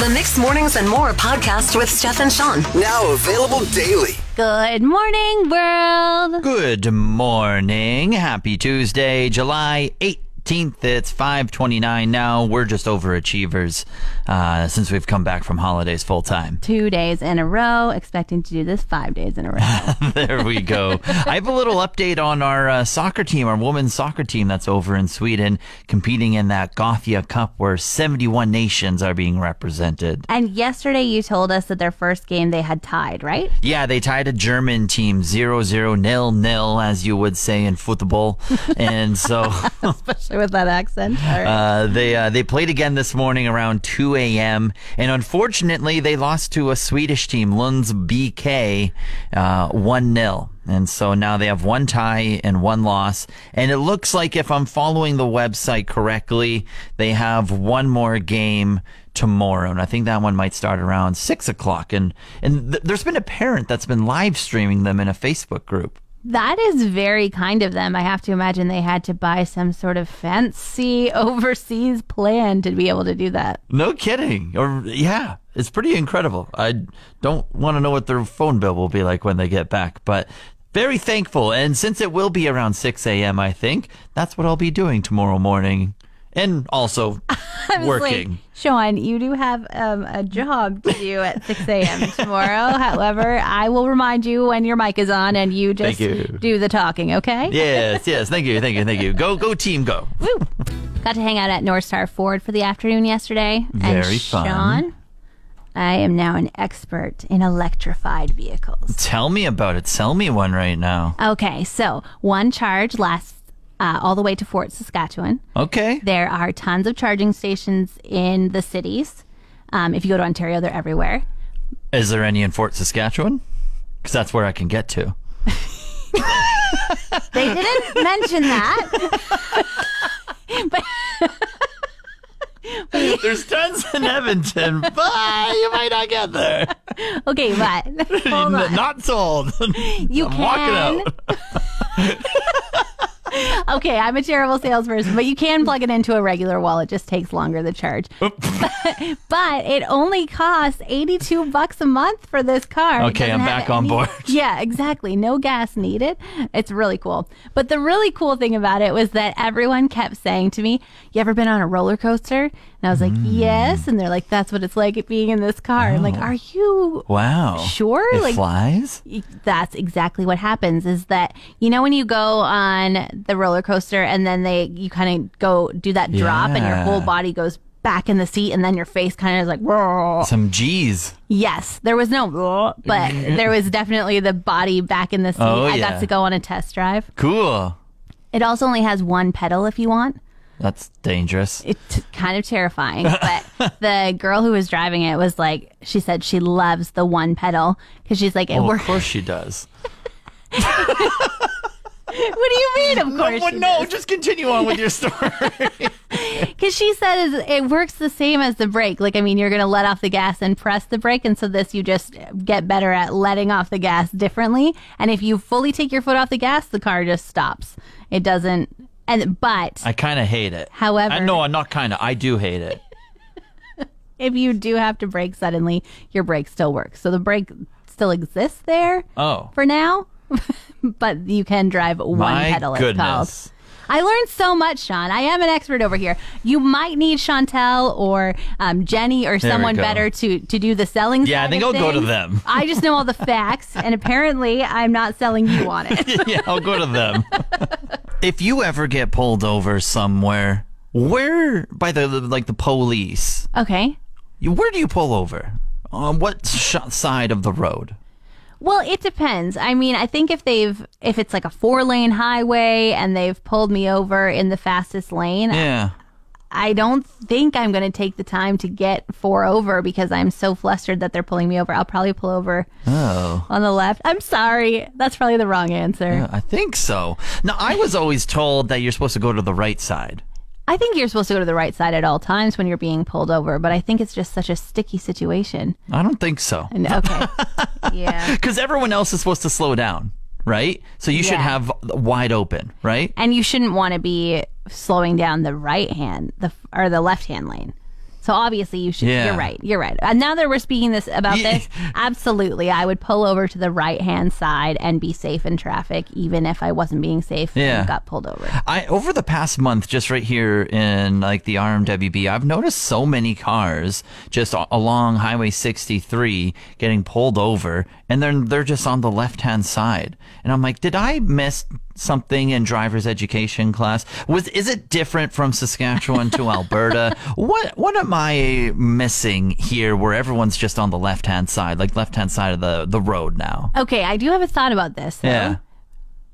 The Mix Mornings and More podcast with Steph and Sean. Now available daily. Good morning, world. Good morning. Happy Tuesday, July 18th. It's 529 now. We're just overachievers uh, since we've come back from holidays full time. Two days in a row, expecting to do this five days in a row. there we go. I have a little update on our uh, soccer team, our women's soccer team that's over in Sweden, competing in that Gothia Cup where 71 nations are being represented. and yesterday you told us that their first game they had tied, right? Yeah, they tied a German team 0 0 nil nil, as you would say in football. and so. Especially with that accent. Uh, they uh, they played again this morning around 2 a.m. and unfortunately they lost to a Swedish team, Lunds BK, uh, one 0 and so now they have one tie and one loss. And it looks like if I'm following the website correctly, they have one more game tomorrow, and I think that one might start around six o'clock. And and th- there's been a parent that's been live streaming them in a Facebook group. That is very kind of them. I have to imagine they had to buy some sort of fancy overseas plan to be able to do that. No kidding. Or yeah, it's pretty incredible. I don't want to know what their phone bill will be like when they get back, but very thankful. And since it will be around 6 a.m., I think that's what I'll be doing tomorrow morning. And also working. Like, Sean, you do have um, a job to do at 6 a.m. tomorrow. However, I will remind you when your mic is on and you just you. do the talking, okay? yes, yes. Thank you, thank you, thank you. Go, go, team, go. Woo. Got to hang out at North Star Ford for the afternoon yesterday. Very and fun. Sean, I am now an expert in electrified vehicles. Tell me about it. Sell me one right now. Okay, so one charge lasts uh, all the way to Fort Saskatchewan. Okay. There are tons of charging stations in the cities. Um, if you go to Ontario, they're everywhere. Is there any in Fort Saskatchewan? Because that's where I can get to. They didn't mention that. but There's tons in Edmonton, but you might not get there. okay, but hold on. Not sold. You I'm can. walking out. Okay, I'm a terrible salesperson, but you can plug it into a regular wall. It just takes longer to charge. but it only costs 82 bucks a month for this car. Okay, I'm back on board. Yeah, exactly. No gas needed. It's really cool. But the really cool thing about it was that everyone kept saying to me, "You ever been on a roller coaster?" And I was like, Mm. "Yes." And they're like, "That's what it's like being in this car." I'm like, "Are you Wow. Sure, It like- flies? that's exactly what happens is that you know when you go on the roller coaster and then they you kind of go do that drop and your whole body goes back in the seat and then your face kind of is like "Whoa." Some G's. yes there was no but there was definitely the body back in the seat Oh, i yeah. got to go on a test drive Cool. it also only has one pedal if you want That's dangerous. it's kind of terrifying but the girl who was driving it was like she said she loves the one pedal because she's like it Well, of course she does. what do you mean of course she no, just continue on with your story. Because she says it works the same as the brake. Like, I mean, you're going to let off the gas and press the brake. And so this, you just get better at letting off the gas differently. And if you fully take your foot off the gas, the car just stops. It doesn't. And, but I kind of hate it. However- I, no, I'm not kind of. I do hate it. if you do have to brake suddenly, your brake still works. So the brake still exists there Oh, for now. but you can drive one my pedal, it's called. I learned so much, Sean. I am an expert over here. You might need Chantel or um, Jenny or There someone better to to do the selling. Yeah, I think I'll go to them. I just know all the facts, and apparently, I'm not selling you on it. yeah, I'll go to them. if you ever get pulled over somewhere, where by the like the police, okay. where do you pull over? On what sh- side of the road? Well, it depends. I mean, I think if they've if it's like a four lane highway and they've pulled me over in the fastest lane, Yeah. I don't think I'm going to take the time to get four over because I'm so flustered that they're pulling me over. I'll probably pull over Oh. on the left. I'm sorry. That's probably the wrong answer. Yeah, I think so. Now, I was always told that you're supposed to go to the right side. I think you're supposed to go to the right side at all times when you're being pulled over, but I think it's just such a sticky situation. I don't think so. And okay. yeah. Because everyone else is supposed to slow down, right? So you should have wide open, right? And you shouldn't want to be slowing down the right hand, the or the left hand lane. So obviously you should. Yeah. You're right. You're right. And now that we're speaking this about this, absolutely, I would pull over to the right hand side and be safe in traffic, even if I wasn't being safe Yeah. and got pulled over. I over the past month, just right here in like the RMWB, I've noticed so many cars just a- along Highway 63 getting pulled over, and then they're just on the left hand side, and I'm like, did I miss something in driver's education class? Was is it different from Saskatchewan to Alberta? What what am I missing here, where everyone's just on the left hand side, like left hand side of the the road now? Okay, I do have a thought about this. Though. Yeah.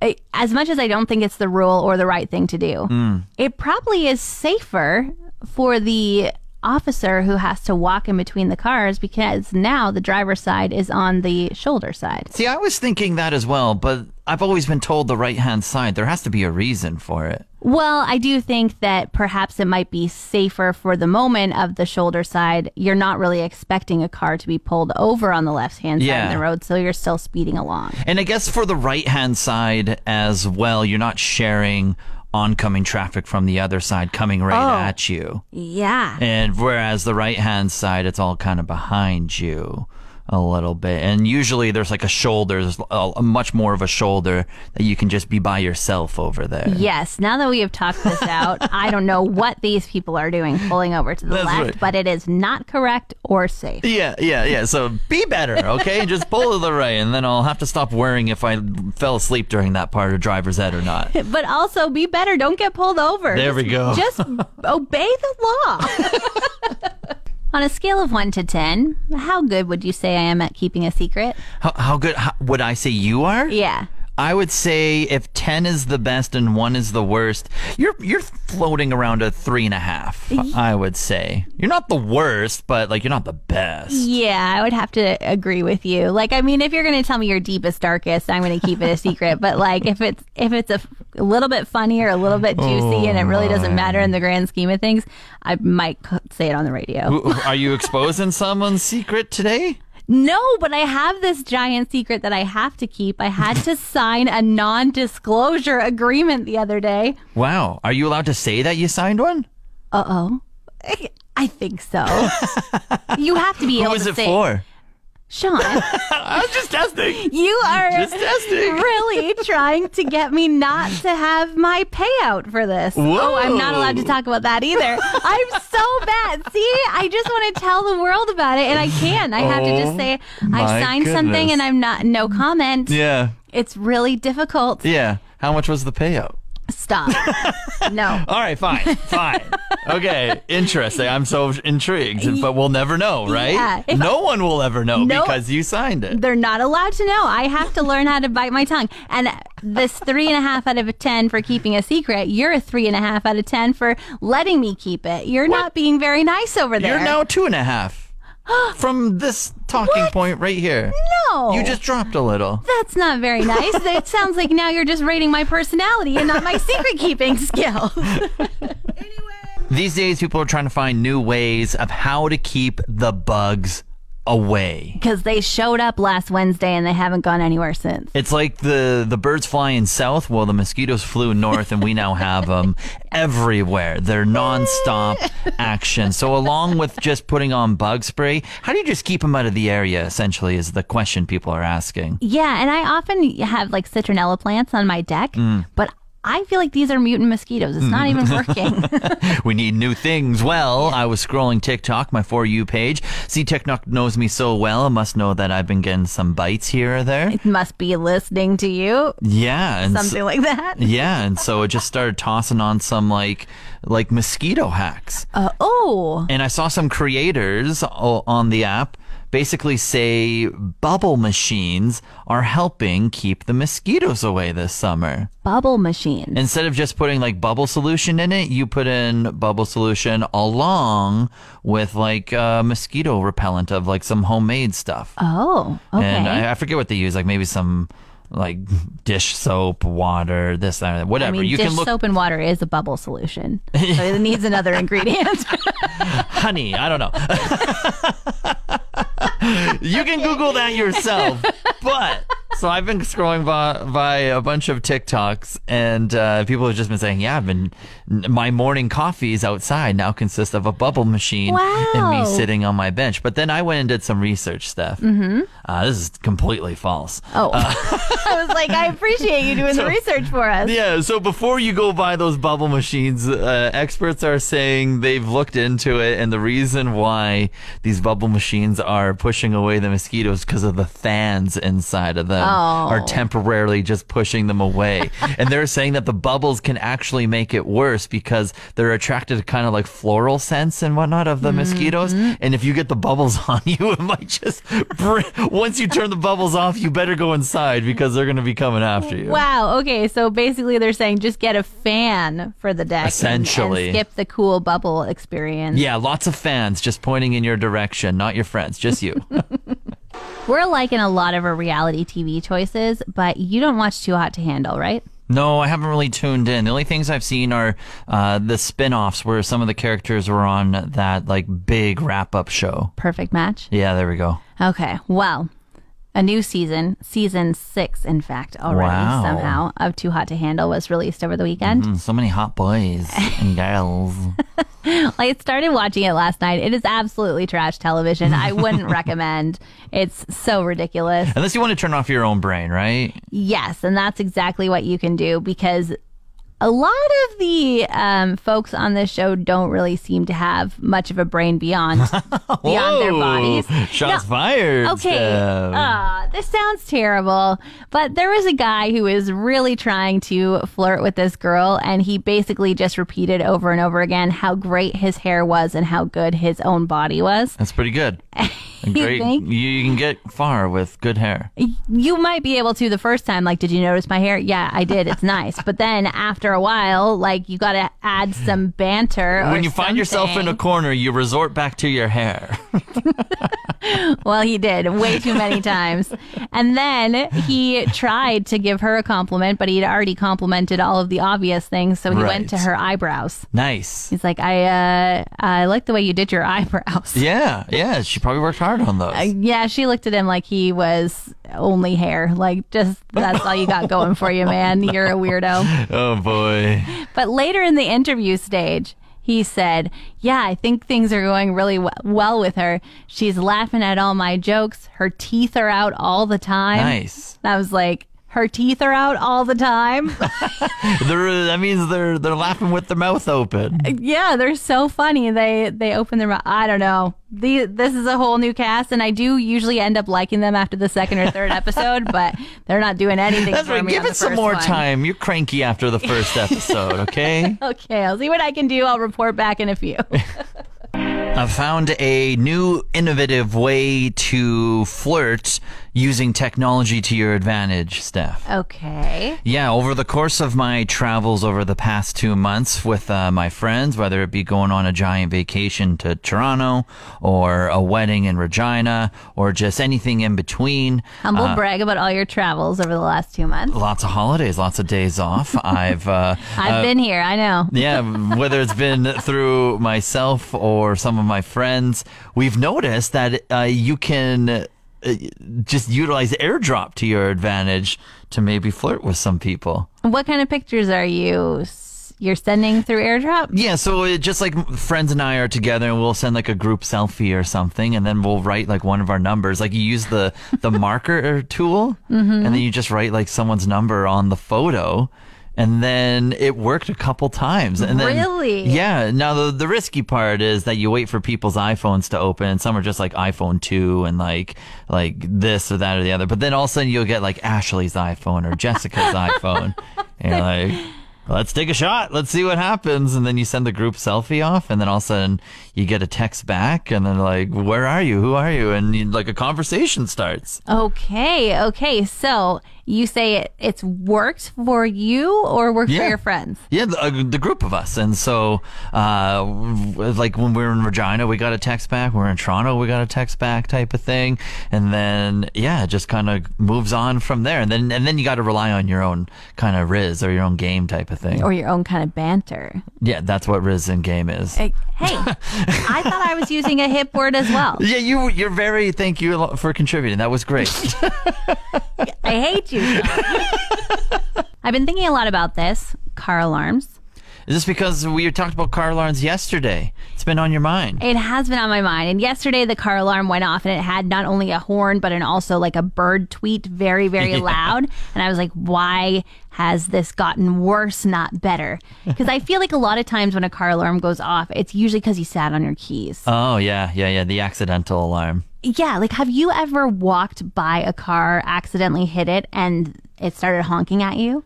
I- as much as I don't think it's the rule or the right thing to do, Mm. it probably is safer for the officer who has to walk in between the cars because now the driver's side is on the shoulder side. See, I was thinking that as well, but I've always been told the right hand side. There has to be a reason for it. Well, I do think that perhaps it might be safer for the moment of the shoulder side. You're not really expecting a car to be pulled over on the left hand side Yeah. of the road, so you're still speeding along. And I guess for the right hand side as well, you're not sharing oncoming traffic from the other side coming right Oh. at you. Yeah. And whereas the right hand side, it's all kind of behind you a little bit. And usually there's like a shoulder, there's a, a much more of a shoulder that you can just be by yourself over there. Yes, now that we have talked this out, I don't know what these people are doing pulling over to the That's left, right. but it is not correct or safe. Yeah, yeah, yeah. So be better, okay? Just pull to the right, and then I'll have to stop worrying if I fell asleep during that part of driver's ed or not. But also be better, don't get pulled over. There we go. Just obey the law. On a scale of 1 to 10, how good would you say I am at keeping a secret? How, how good how, would I say you are? Yeah. I would say if ten is the best and one is the worst, you're you're floating around a three and a half. I would say you're not the worst, but like you're not the best. Yeah, I would have to agree with you. Like, I mean, if you're going to tell me your deepest, darkest, I'm going to keep it a secret. But like, if it's if it's a, f- a little bit funny or a little bit juicy, and it oh, really doesn't matter in the grand scheme of things, I might c- say it on the radio. Are you exposing someone's secret today? No, but I have this giant secret that I have to keep. I had to sign a non-disclosure agreement the other day. Wow. Are you allowed to say that you signed one? Uh oh. I think so. you have to be able to say. Who to it for? Sean. I was just testing. You are Just testing. really trying to get me not to have my payout for this. Oh, I'm not allowed to talk about that either. I'm so bad. See, I just want to tell the world about it, and I can't. I have to just oh say Oh, I signed something, and I'm not no comment. Yeah. It's really difficult. Yeah. How much was the payout? Stop. no. All right, fine, fine. Okay, interesting. I'm so intrigued, but we'll never know, right? Yeah, no one will ever know No. because you signed it. They're not allowed to know. I have to learn how to bite my tongue. And this three and a half out of a ten for keeping a secret, you're a three and a half out of ten for letting me keep it. You're not being very nice over there. You're now two and a half from this talking What? point right here. No. You just dropped a little. That's not very nice. it sounds like now you're just rating my personality and not my secret keeping skills. Anyway. These days, people are trying to find new ways of how to keep the bugs away. Because they showed up last Wednesday and they haven't gone anywhere since. It's like the the birds flying south, well, the mosquitoes flew north, and we now have them everywhere. They're nonstop action. So, along with just putting on bug spray, how do you just keep them out of the area? Essentially, is the question people are asking. Yeah, and I often have like citronella plants on my deck, Mm. but I feel like these are mutant mosquitoes. It's not even working. We need new things. Well, I was scrolling TikTok, my For You page. See, TikTok knows me so well, it must know that I've been getting some bites here or there. it must be listening to you, Yeah, and so- something like that. yeah, and so it just started tossing on some like like mosquito hacks. Uh, oh, And I saw some creators on the app basically say bubble machines are helping keep the mosquitoes away this summer. Bubble machine. Instead of just putting like bubble solution in it, you put in bubble solution along with like uh, mosquito repellent of like some homemade stuff. oh, okay. And I, I forget what they use, like maybe some like dish soap, water, this, that, whatever. I mean, you dish can look, soap and water is a bubble solution, so it needs another ingredient. honey, I don't know. you can Google that yourself. But so I've been scrolling by, by a bunch of TikToks, and uh, people have just been saying, "Yeah, I've been my morning coffees outside now consist of a bubble machine and me sitting on my bench." But then I went and did some research, Steph. Mm-hmm. Uh, this is completely false. oh, I was like, I appreciate you doing the research for us. Yeah, so before you go buy those bubble machines, uh, experts are saying they've looked into it, and the reason why these bubble machines are pushing away the mosquitoes because of the fans inside of them Oh. are temporarily just pushing them away. and they're saying that the bubbles can actually make it worse because they're attracted to kind of like floral scents and whatnot of the mm-hmm. mosquitoes. And if you get the bubbles on you, it might just br- once you turn the bubbles off, you better go inside because they're going to be coming after you. Wow. Okay. So basically, they're saying just get a fan for the deck. and- Essentially. and skip the cool bubble experience. Yeah, lots of fans just pointing in your direction, not your friends, just you. We're liking a lot of our reality TV choices, but you don't watch Too Hot to Handle, right? no, I haven't really tuned in. The only things I've seen are uh, the spin offs where some of the characters were on that like big wrap up show. Perfect match. Yeah, there we go. Okay. Well, a new season, season six, in fact, already Wow. somehow of Too Hot to Handle was released over the weekend. Mm, so many hot boys and girls. I started watching it last night. It is absolutely trash television. I wouldn't recommend. It's so ridiculous. Unless you want to turn off your own brain, right? Yes, and that's exactly what you can do because a lot of the um, folks on this show don't really seem to have much of a brain beyond beyond their bodies. Shots No, fired. Okay, uh, this sounds terrible, but there was a guy who was really trying to flirt with this girl, and he basically just repeated over and over again how great his hair was and how good his own body was. That's pretty good. You Great. think? You, you can get far with good hair. you might be able to the first time like did you notice my hair yeah i did it's nice but then after a while like you gotta add some banter When you find yourself in a corner, you resort back to your hair. well he did way too many times and then he tried to give her a compliment but he'd already complimented all of the obvious things so he Right. went to her eyebrows nice. he's like i uh i like the way you did your eyebrows Yeah, yeah. She probably worked hard on those. Uh, yeah, she looked at him like he was only hair. Like, just that's all you got going for you, man. You're a weirdo. oh boy. But later in the interview stage, he said, Yeah, I think things are going really w- well with her. She's laughing at all my jokes. Her teeth are out all the time. Nice. I was like, Her teeth are out all the time. That means they're they're laughing with their mouth open. yeah, they're so funny. They they open their mouth. I don't know. The, this is a whole new cast, and I do usually end up liking them after the second or third episode, but they're not doing anything That's for right. me Give it some more one. time. You're cranky after the first episode, okay? Okay, I'll see what I can do. I'll report back in a few. I've found a new innovative way to flirt using technology to your advantage, Steph. okay. Yeah, over the course of my travels over the past two months with uh, my friends, whether it be going on a giant vacation to Toronto or a wedding in Regina or just anything in between, Humble brag about all your travels over the last two months. lots of holidays, lots of days off. I've uh, I've been here. I know. yeah, whether it's been through myself or some of my friends, we've noticed that uh, you can uh, just utilize airdrop to your advantage to maybe flirt with some people. What kind of pictures are you you're sending through AirDrop? Yeah, so it, just like friends and I are together, and we'll send like a group selfie or something, and then we'll write like one of our numbers. Like you use the the marker tool, mm-hmm. and then you just write like someone's number on the photo. And then it worked a couple times. And then, Really? Yeah. Now the the risky part is that you wait for people's iPhones to open. Some are just like iPhone two and like like this or that or the other. But then all of a sudden you'll get like Ashley's iPhone or Jessica's iPhone. And you're like, let's take a shot. Let's see what happens. And then you send the group selfie off, and then all of a sudden you get a text back, and then like, "Where are you? Who are you?" And you, like a conversation starts. Okay, okay. So you say it, it's worked for you or worked for your friends? Yeah, the, uh, the group of us, and so uh, like when we were in Regina, we got a text back. We're in Toronto, we got a text back, type of thing, and then yeah, it just kind of moves on from there, and then and then you got to rely on your own kind of riz or your own game type of thing. Or your own kind of banter? yeah, that's what riz and game is. Hey, I thought I was using a hip word as well. Yeah, you you're very thank you for contributing. That was great. I hate you. I've been thinking a lot about this car alarms. Is this because we talked about car alarms yesterday? It's been on your mind. It has been on my mind. And yesterday the car alarm went off and it had not only a horn, but an also like a bird tweet very, very loud. And I was like, why has this gotten worse, not better? Because I feel like a lot of times when a car alarm goes off, it's usually because you sat on your keys. Oh yeah, yeah, yeah. The accidental alarm. yeah. Like, have you ever walked by a car, accidentally hit it, and it started honking at you?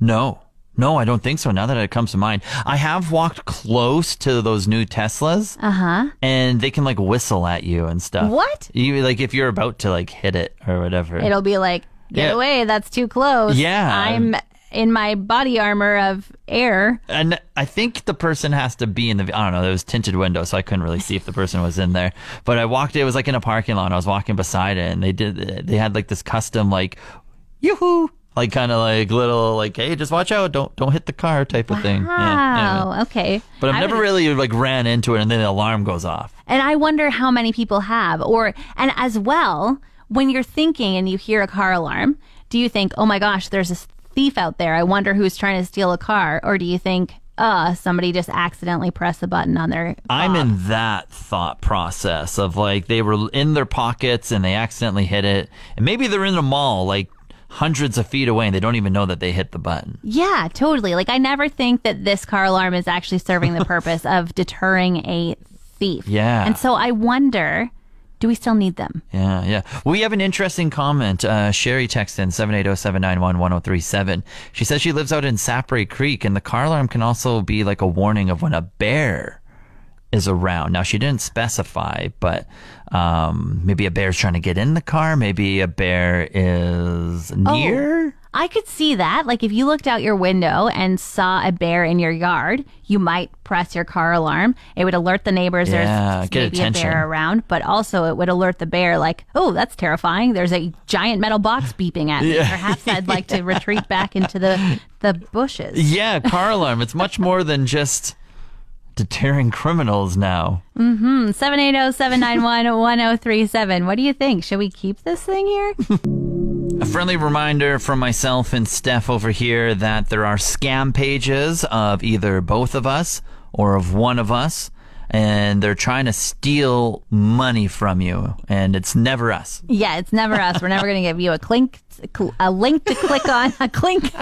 No. No, I don't think so. Now that it comes to mind, I have walked close to those new Teslas, Uh huh. and they can like whistle at you and stuff. What? You like if you're about to like hit it or whatever. It'll be like, get Yeah. away, that's too close. Yeah. I'm in my body armor of air. and I think the person has to be in the. I don't know. There was tinted window, so I couldn't really see if the person was in there. But I walked. It was like in a parking lot. I was walking beside it, and they did. They had like this custom like, yoo-hoo, like kind of like little like, hey, just watch out, don't don't hit the car type of thing. Yeah, anyway. Wow. Okay. But I've I never would- really like ran into it, and then the alarm goes off. And I wonder how many people have, or, and as well, when you're thinking and you hear a car alarm, do you think, oh my gosh, there's a thief out there. I wonder who's trying to steal a car. Or do you think, uh, somebody just accidentally pressed a button on their. I'm in that thought process of like they were in their pockets and they accidentally hit it, and maybe they're in a mall like hundreds of feet away and they don't even know that they hit the button. Yeah, totally. Like, I never think that this car alarm is actually serving the purpose of deterring a thief. Yeah. And so I wonder, do we still need them? Yeah, yeah. We have an interesting comment. Uh, Sherry texted in 780-791-1037. She says she lives out in Saprae Creek and the car alarm can also be like a warning of when a bear is around. Now she didn't specify, but um, maybe a bear's trying to get in the car. Maybe a bear is near. I could see that. Like if you looked out your window and saw a bear in your yard, you might press your car alarm. It would alert the neighbors Yeah, there's maybe attention. a bear around, but also it would alert the bear like, oh, that's terrifying. There's a giant metal box beeping at me. Perhaps I'd like to retreat back into the the bushes. Yeah, car alarm. It's much more than just deterring criminals now. Mm-hmm. 780-791-1037. What do you think? Should we keep this thing here? A friendly reminder from myself and Steph over here that there are scam pages of either both of us or of one of us, and they're trying to steal money from you, and it's never us. yeah, it's never us. We're never going to give you a clink a link to click on, a clink.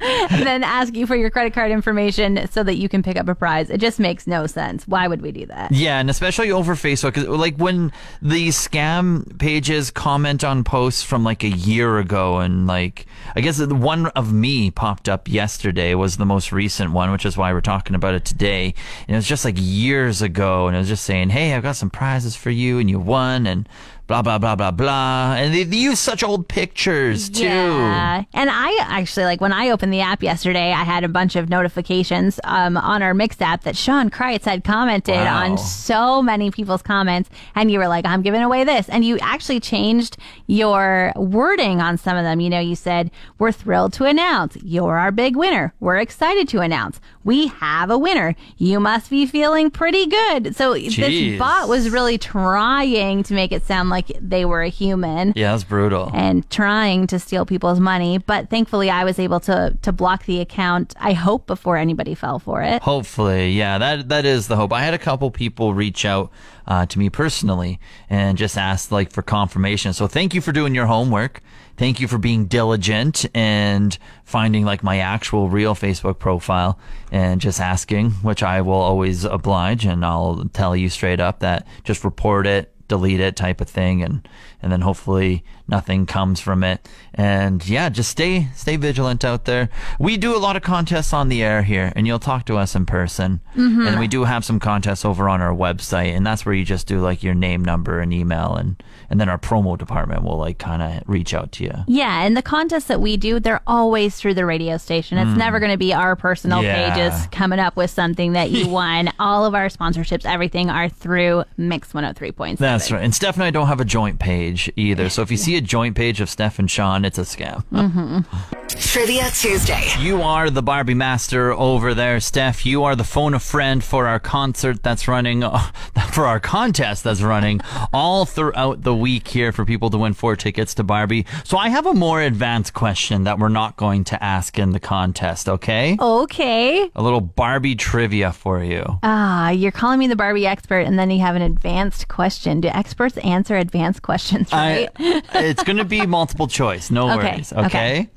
and then ask you for your credit card information so that you can pick up a prize. It just makes no sense. Why would we do that? Yeah, and especially over facebook like when the scam pages comment on posts from like a year ago, and like I guess the one of me popped up yesterday was the most recent one, which is why we're talking about it today. And it was just like years ago, and it was just saying, "Hey, I've got some prizes for you, and you won," and blah blah blah blah blah. And they, they use such old pictures too. Yeah. And I actually, like, when I opened the app yesterday, I had a bunch of notifications um, on our mix app that Sean Kreitz had commented Wow. on so many people's comments. And you were like, I'm giving away this. And you actually changed your wording on some of them. You know, you said, We're thrilled to announce you're our big winner. We're excited to announce we have a winner. You must be feeling pretty good. So Jeez. this bot was really trying to make it sound like they were a human Yeah, that's brutal. and trying to steal people's money. But thankfully, I was able to to block the account. I hope before anybody fell for it. Hopefully, yeah, that that is the hope. I had a couple people reach out uh, to me personally and just ask like for confirmation. So thank you for doing your homework. Thank you for being diligent and finding like my actual real Facebook profile and just asking, which I will always oblige and I'll tell you straight up that just report it. Delete it type of thing and and then hopefully nothing comes from it and yeah just stay stay vigilant out there we do a lot of contests on the air here and you'll talk to us in person mm-hmm. and we do have some contests over on our website and that's where you just do like your name number and email and and then our promo department will like kind of reach out to you Yeah, and the contests that we do, they're always through the radio station. It's mm. never going to be our personal. Yeah. pages coming up with something that you won. All of our sponsorships, everything are through Mix One Hundred Three 103.7. That's right. And Steph and I don't have a joint page either. So if you see a joint page of Steph and Sean, it's a scam. Mm-hmm. Trivia Tuesday. You are the Barbie master over there, Steph. You are the phone a friend for our concert that's running, uh, for our contest that's running all throughout the week here for people to win four tickets to Barbie. So I have a more advanced question that we're not going to ask in the contest, okay? Okay. A little Barbie trivia for you. Ah, you're calling me the Barbie expert, and then you have an advanced question. Do experts answer advanced questions, right? I, it's going to be multiple choice. No Okay, worries. Okay? okay.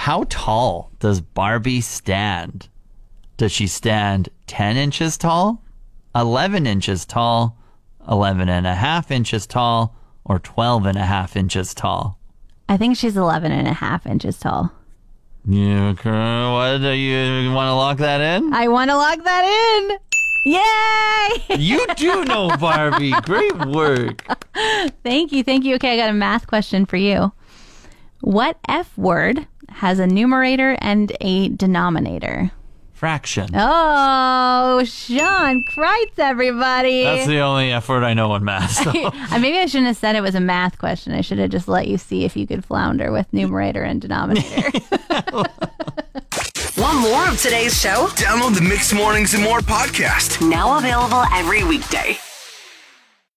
How tall does Barbie stand? Does she stand 10 inches tall, 11 inches tall, 11 and a half inches tall, or 12 and a half inches tall? I think she's 11 and a half inches tall. You, what do you want to lock that in? I want to lock that in. Yay! You do know Barbie. Great work. thank you. Thank you. Okay, I got a math question for you. What F word has a numerator and a denominator? Fraction. Oh, Sean Kreitz, everybody. That's the only effort I know in math. so. Uh, Maybe I shouldn't have said it was a math question. I should have just let you see if you could flounder with numerator and denominator. Want more of today's show? Download the Mix Mornings and More podcast. Now available every weekday.